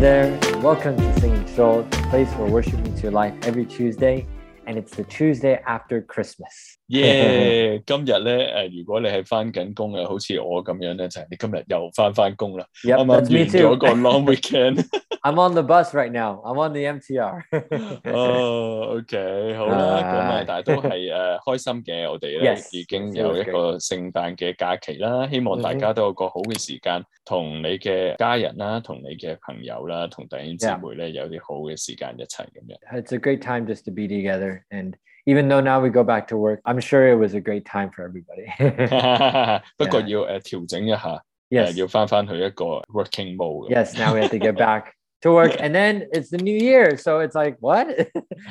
there, welcome to Singing Soul, the place where worship meets your life every Tuesday, and it's the Tuesday after Christmas. 耶！今日咧诶，如果你系翻紧工嘅，好似我咁样咧，就系、你今日又翻翻工啦， Yep, 啱啱 that's me 完 too. 咗个 long weekend。 I'm on the bus right now. I'm on the MTR. 哦，OK，好啦，咁啊唉，但系都系诶开心嘅，我哋咧 Yes, 已经 it 有 was 一个圣诞嘅假期啦，希望大家都有个好嘅时间，同你嘅家人啦，同你嘅朋友啦，同弟兄姊妹咧有啲好嘅时间一齐咁样。 It's a great time just to be together. And even though now we go back to work, I'm sure it was a great time for everybody. 不过要诶调整一下，诶 yes. 要翻翻去一个 working mode 咁。 Yes. Now we have to get back to work. And then it's the new year. So it's like, what?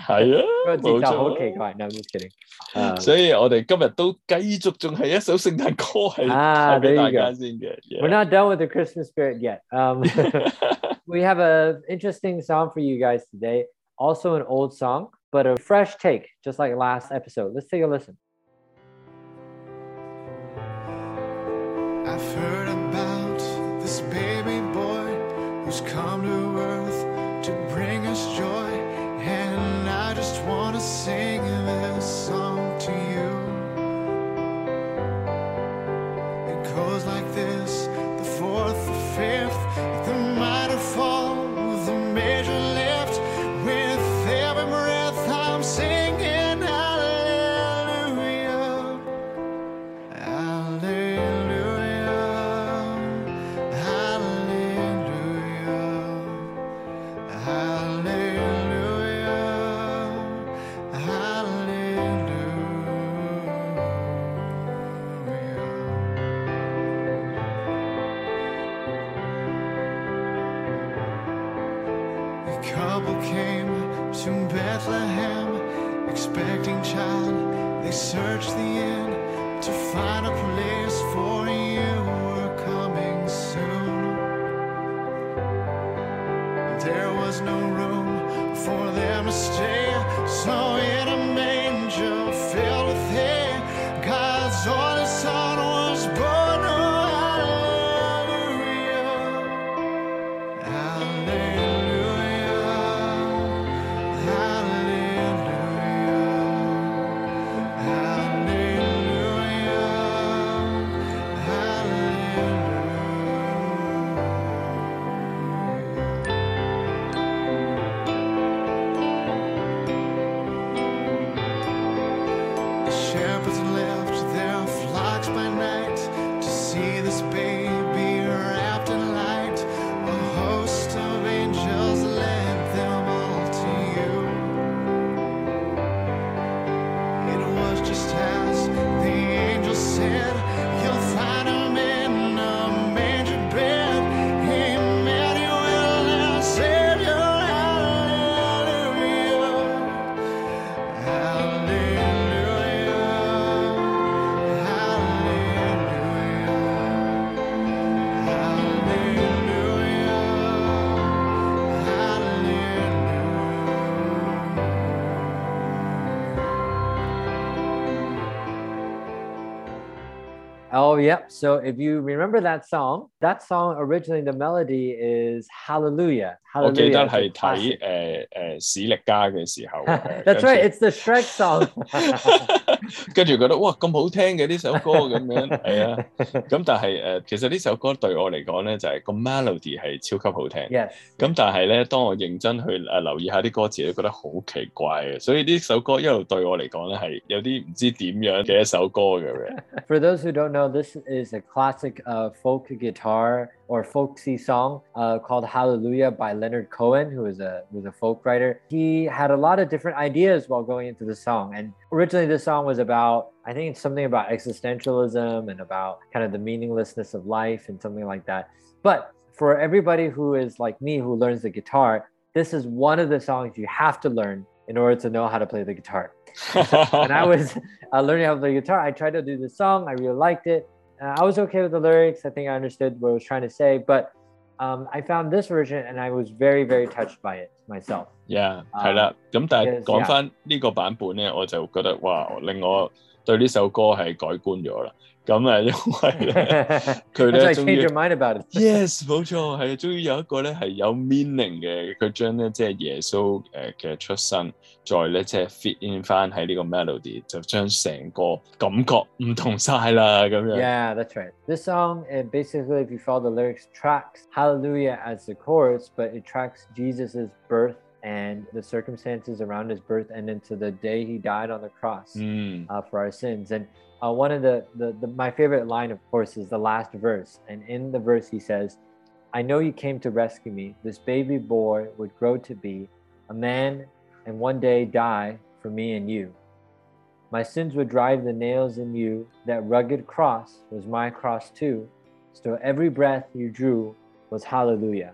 系啊，冇okay, 错。 fine. No, I'm just kidding. Uh, 所以我哋今日都继续仲系一首圣诞歌系啊系俾 there 大 you go 家先嘅。 we're not done with the Christmas spirit yet. Um, we have a interesting song for you guys today. Also an old song, but a fresh take, just like last episode. Let's take a listen. I've heard about this baby boy who's come no room for them to stay, so Oh, yep. So if you remember that song, that song originally the melody is Hallelujah. 我记 Hallelujah. 得 It's a 系睇 classic. 诶诶史力加嘅时候诶 That's right. It's the Shrek song. 跟住覺得哇咁好聽嘅呢首歌咁樣，係啊。咁但係誒、呃其實呢首歌對我嚟講咧，就係、個 melody 係超級好聽。 yes. 咁但係咧，當我認真去誒留意下啲歌詞咧，覺得好奇怪嘅。所以呢首歌一路對我嚟講咧，係有啲唔知點樣嘅一首歌咁樣。 For those who don't know, this is a classic uh, folk guitar or folksy song uh, called Hallelujah by Leonard Cohen, who is a was a folk writer. He had a lot of different ideas while going into the song. And originally, this song was about I think it's something about existentialism and about kind of the meaninglessness of life and something like that. But for everybody who is like me, who learns the guitar, this is one of the songs you have to learn in order to know how to play the guitar when I was uh, learning how to play guitar, I tried to do the song. I really liked it. Uh, I was okay with the lyrics. I think I understood what it was trying to say, but um, I found this version and I was very, very touched by it myself. Yeah，係啦。咁但係 Yes，講翻呢個版本咧，我就覺得哇，令我對呢首歌係改觀咗啦。咁啊，因為咧佢 That's 咧 why I 終 changed 於 your mind about it. Yes，冇錯，係啊，終於有一個咧係有 meaning 嘅，佢將咧即係耶穌誒嘅出生，再咧即係 fit in 翻喺呢個 melody，就將成個感覺唔同晒啦咁樣。 Yeah, that's right. This song, it basically, if you follow the lyrics, tracks Hallelujah as the chorus, but it tracks Jesus's birth and the circumstances around his birth and into the day he died on the cross 嗯 uh, for our sins. And uh, one of the, the, the, my favorite line, of course, is the last verse. And in the verse, he says, I know you came to rescue me. This baby boy would grow to be a man and one day die for me and you. My sins would drive the nails in you. That rugged cross was my cross too. So every breath you drew was hallelujah.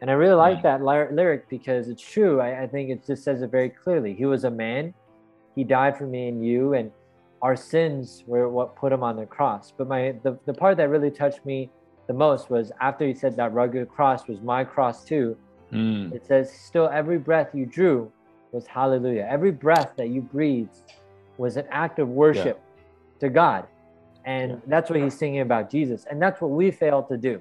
And I really like Mm. that ly- lyric because it's true. I, I think it just says it very clearly. He was a man, he died for me and you, and our sins were what put him on the cross. But my the, the part that really touched me the most was after he said that rugged cross was my cross too. 嗯 It says, Still, every breath you drew was hallelujah. Every breath that you breathed was an act of worship to God. And Yeah. that's what he's singing about Jesus. And that's what we fail to do.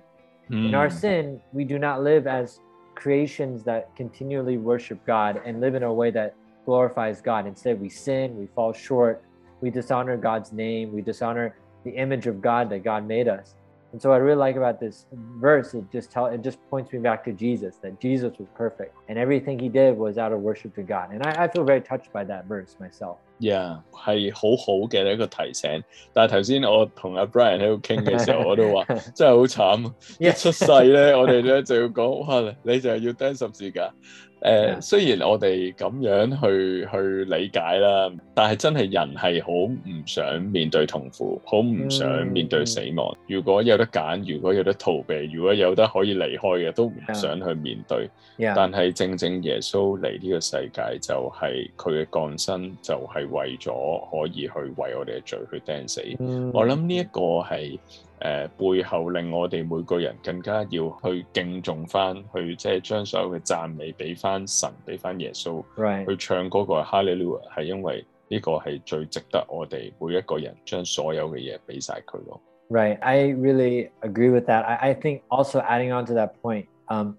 In our hmm. sin, we do not live as creations that continually worship God and live in a way that glorifies God. Instead, we sin, we fall short, we dishonor God's name, we dishonor the image of God that God made us. And so, what I really like about this verse, it just tell it just points me back to Jesus, that Jesus was perfect and everything he did was out of worship to God. And I, I feel very touched by that verse myself. Yeah，系好好嘅一个提醒。但系头先我同阿 Brian 喺度倾嘅时候，我都话真系好惨。一 Yeah. 出世咧，我哋咧就要讲哇，你就系要钉十字架。 誒、 Yeah. 雖然我哋咁樣去去理解啦，但係真係人係好唔想面對痛苦，好唔想面對死亡。如果有得揀，如果有得逃避，如果有得可以離開嘅，都唔 Yeah. 想去面對。 Yeah. 但係正正耶穌嚟呢個世界就係佢嘅降生，就係為咗可以去為我哋嘅罪去釘死。Mm, 我諗呢一個係 诶、呃背后令我哋每个人更加要去敬重翻，去即系将所有嘅赞美俾翻神，俾翻耶稣 right. 去唱嗰个哈利路亚，系因为呢个系最值得我哋每一个人将所有嘅嘢俾晒佢咯。 Right. I really agree with that. I, I think also adding on to that point, um,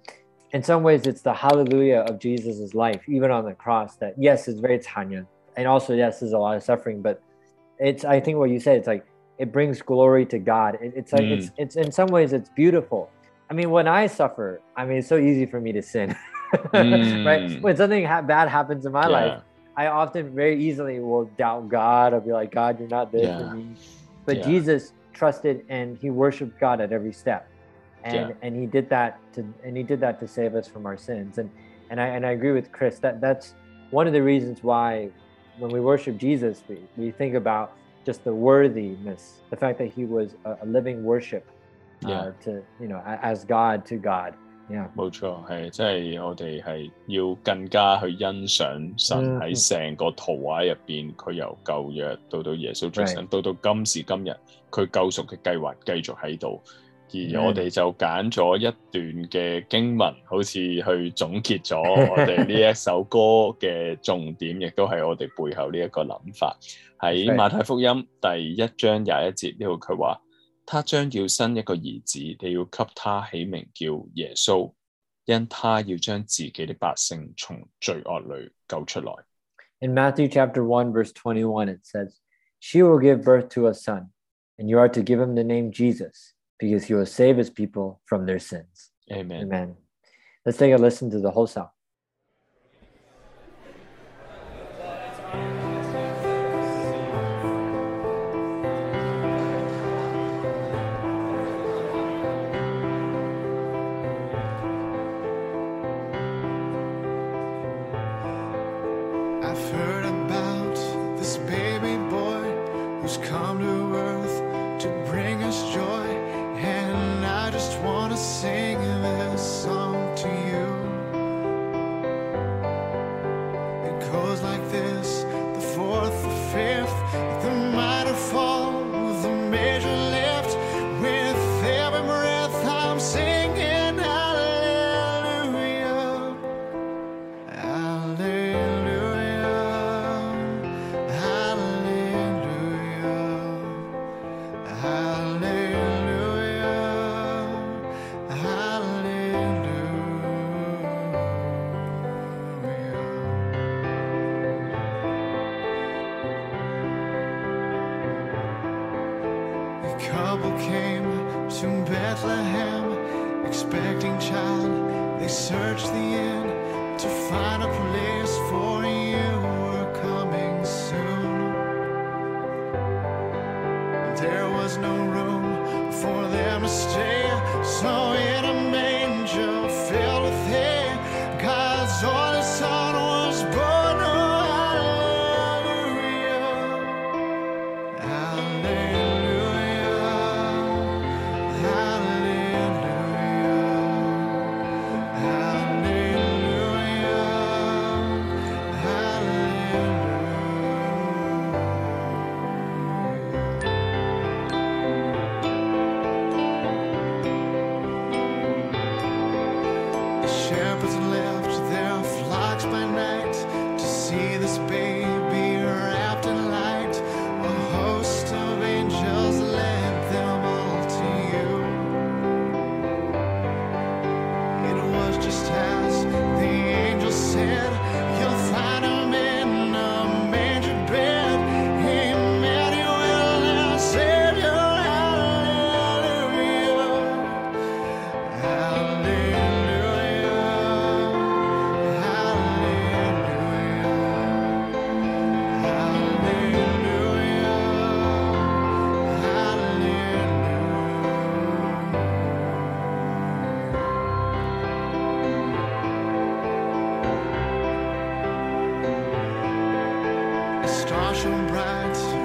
in some ways, it's the hallelujah of Jesus' life, even on the cross, that yes, it's very Tanya. And also, yes, there's a lot of suffering, but it's, I think what you said, it's like, it brings glory to God. It, it's like, it's, it's in some ways, it's beautiful. I mean, when I suffer, I mean, it's so easy for me to sin, right? Mm. When something ha- bad happens in my Yeah. life, I often very easily will doubt God. I'll be like, God, you're not there Yeah. for me. But Yeah. Jesus trusted and he worshiped God at every step. And and he did that to and he did that to save us from our sins. And and I and I agree with Chris that that's one of the reasons why when we worship Jesus, we, we think about just the worthiness, the fact that he was a, a living worship uh, Yeah. to you know a- as God to God. Yeah. 冇错，系即系我哋系要更加去欣赏神嗯喺成个图画入边，佢由旧约到到耶稣出生，到到今时今日，佢救赎嘅计划继续喺度。 而嗯我哋就揀咗一段嘅經文，好似去總結咗我哋呢一首歌嘅重點，亦都係我哋背後呢一個諗法。喺 Right. 馬太福音第一章廿一節呢度，佢話：他將要生一個兒子，你要給他起名叫耶穌，因他要將自己的百姓從罪惡裏救出來。 In Matthew chapter 1, verse 21, it says, She will give birth to a son, and you are to give him the name Jesus, because he will save his people from their sins. Amen。Amen. Let's take a listen to the whole song. I've heard about this baby boy who's come to earth to A star shone bright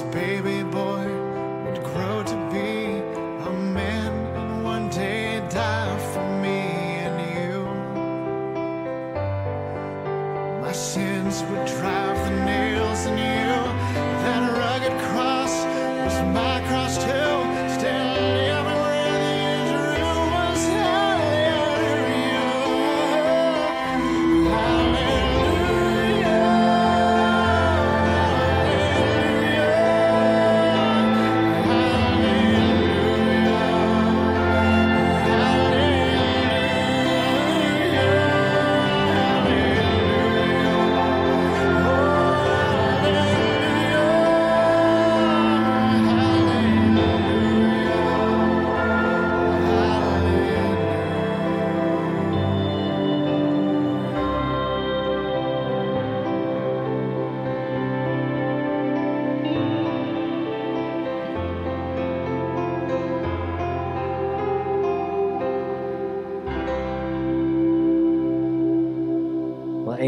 baby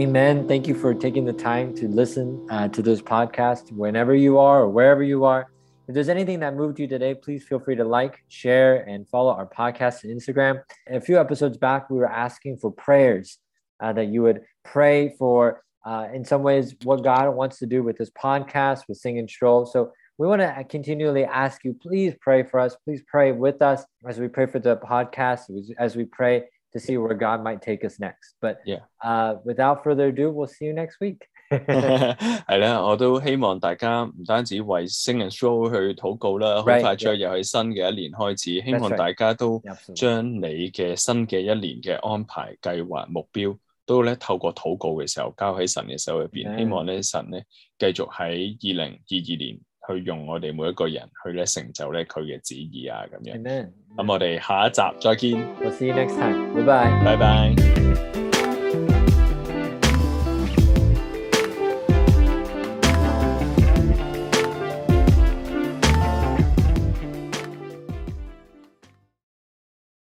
amen. Thank you for taking the time to listen uh, to this podcast whenever you are or wherever you are. If there's anything that moved you today, please feel free to like, share, and follow our podcast and Instagram. A few episodes back, we were asking for prayers uh, that you would pray for, uh, in some ways, what God wants to do with this podcast, with Sing and Stroll. So we want to continually ask you, please pray for us. Please pray with us as we pray for the podcast, as we pray to see where God might take us next. But Yeah. uh, without further ado, we'll see you next week. 系啦，我都希望大家唔单止为 Sing and Show 去祷告啦，好 Right, 快雀又系新嘅一年开始，希 That's 望 right. 大家都 Absolutely. 将你嘅新嘅一年嘅安排、计划、目标，都咧透过祷告嘅时候交喺神嘅手入边。 Amen. 希望咧神咧继续喺二零二二年 去用我哋每一個人去咧成就咧佢嘅旨意啊咁樣。 Amen. 咁我哋下一集再見， We'll see you next time. Goodbye. 拜拜。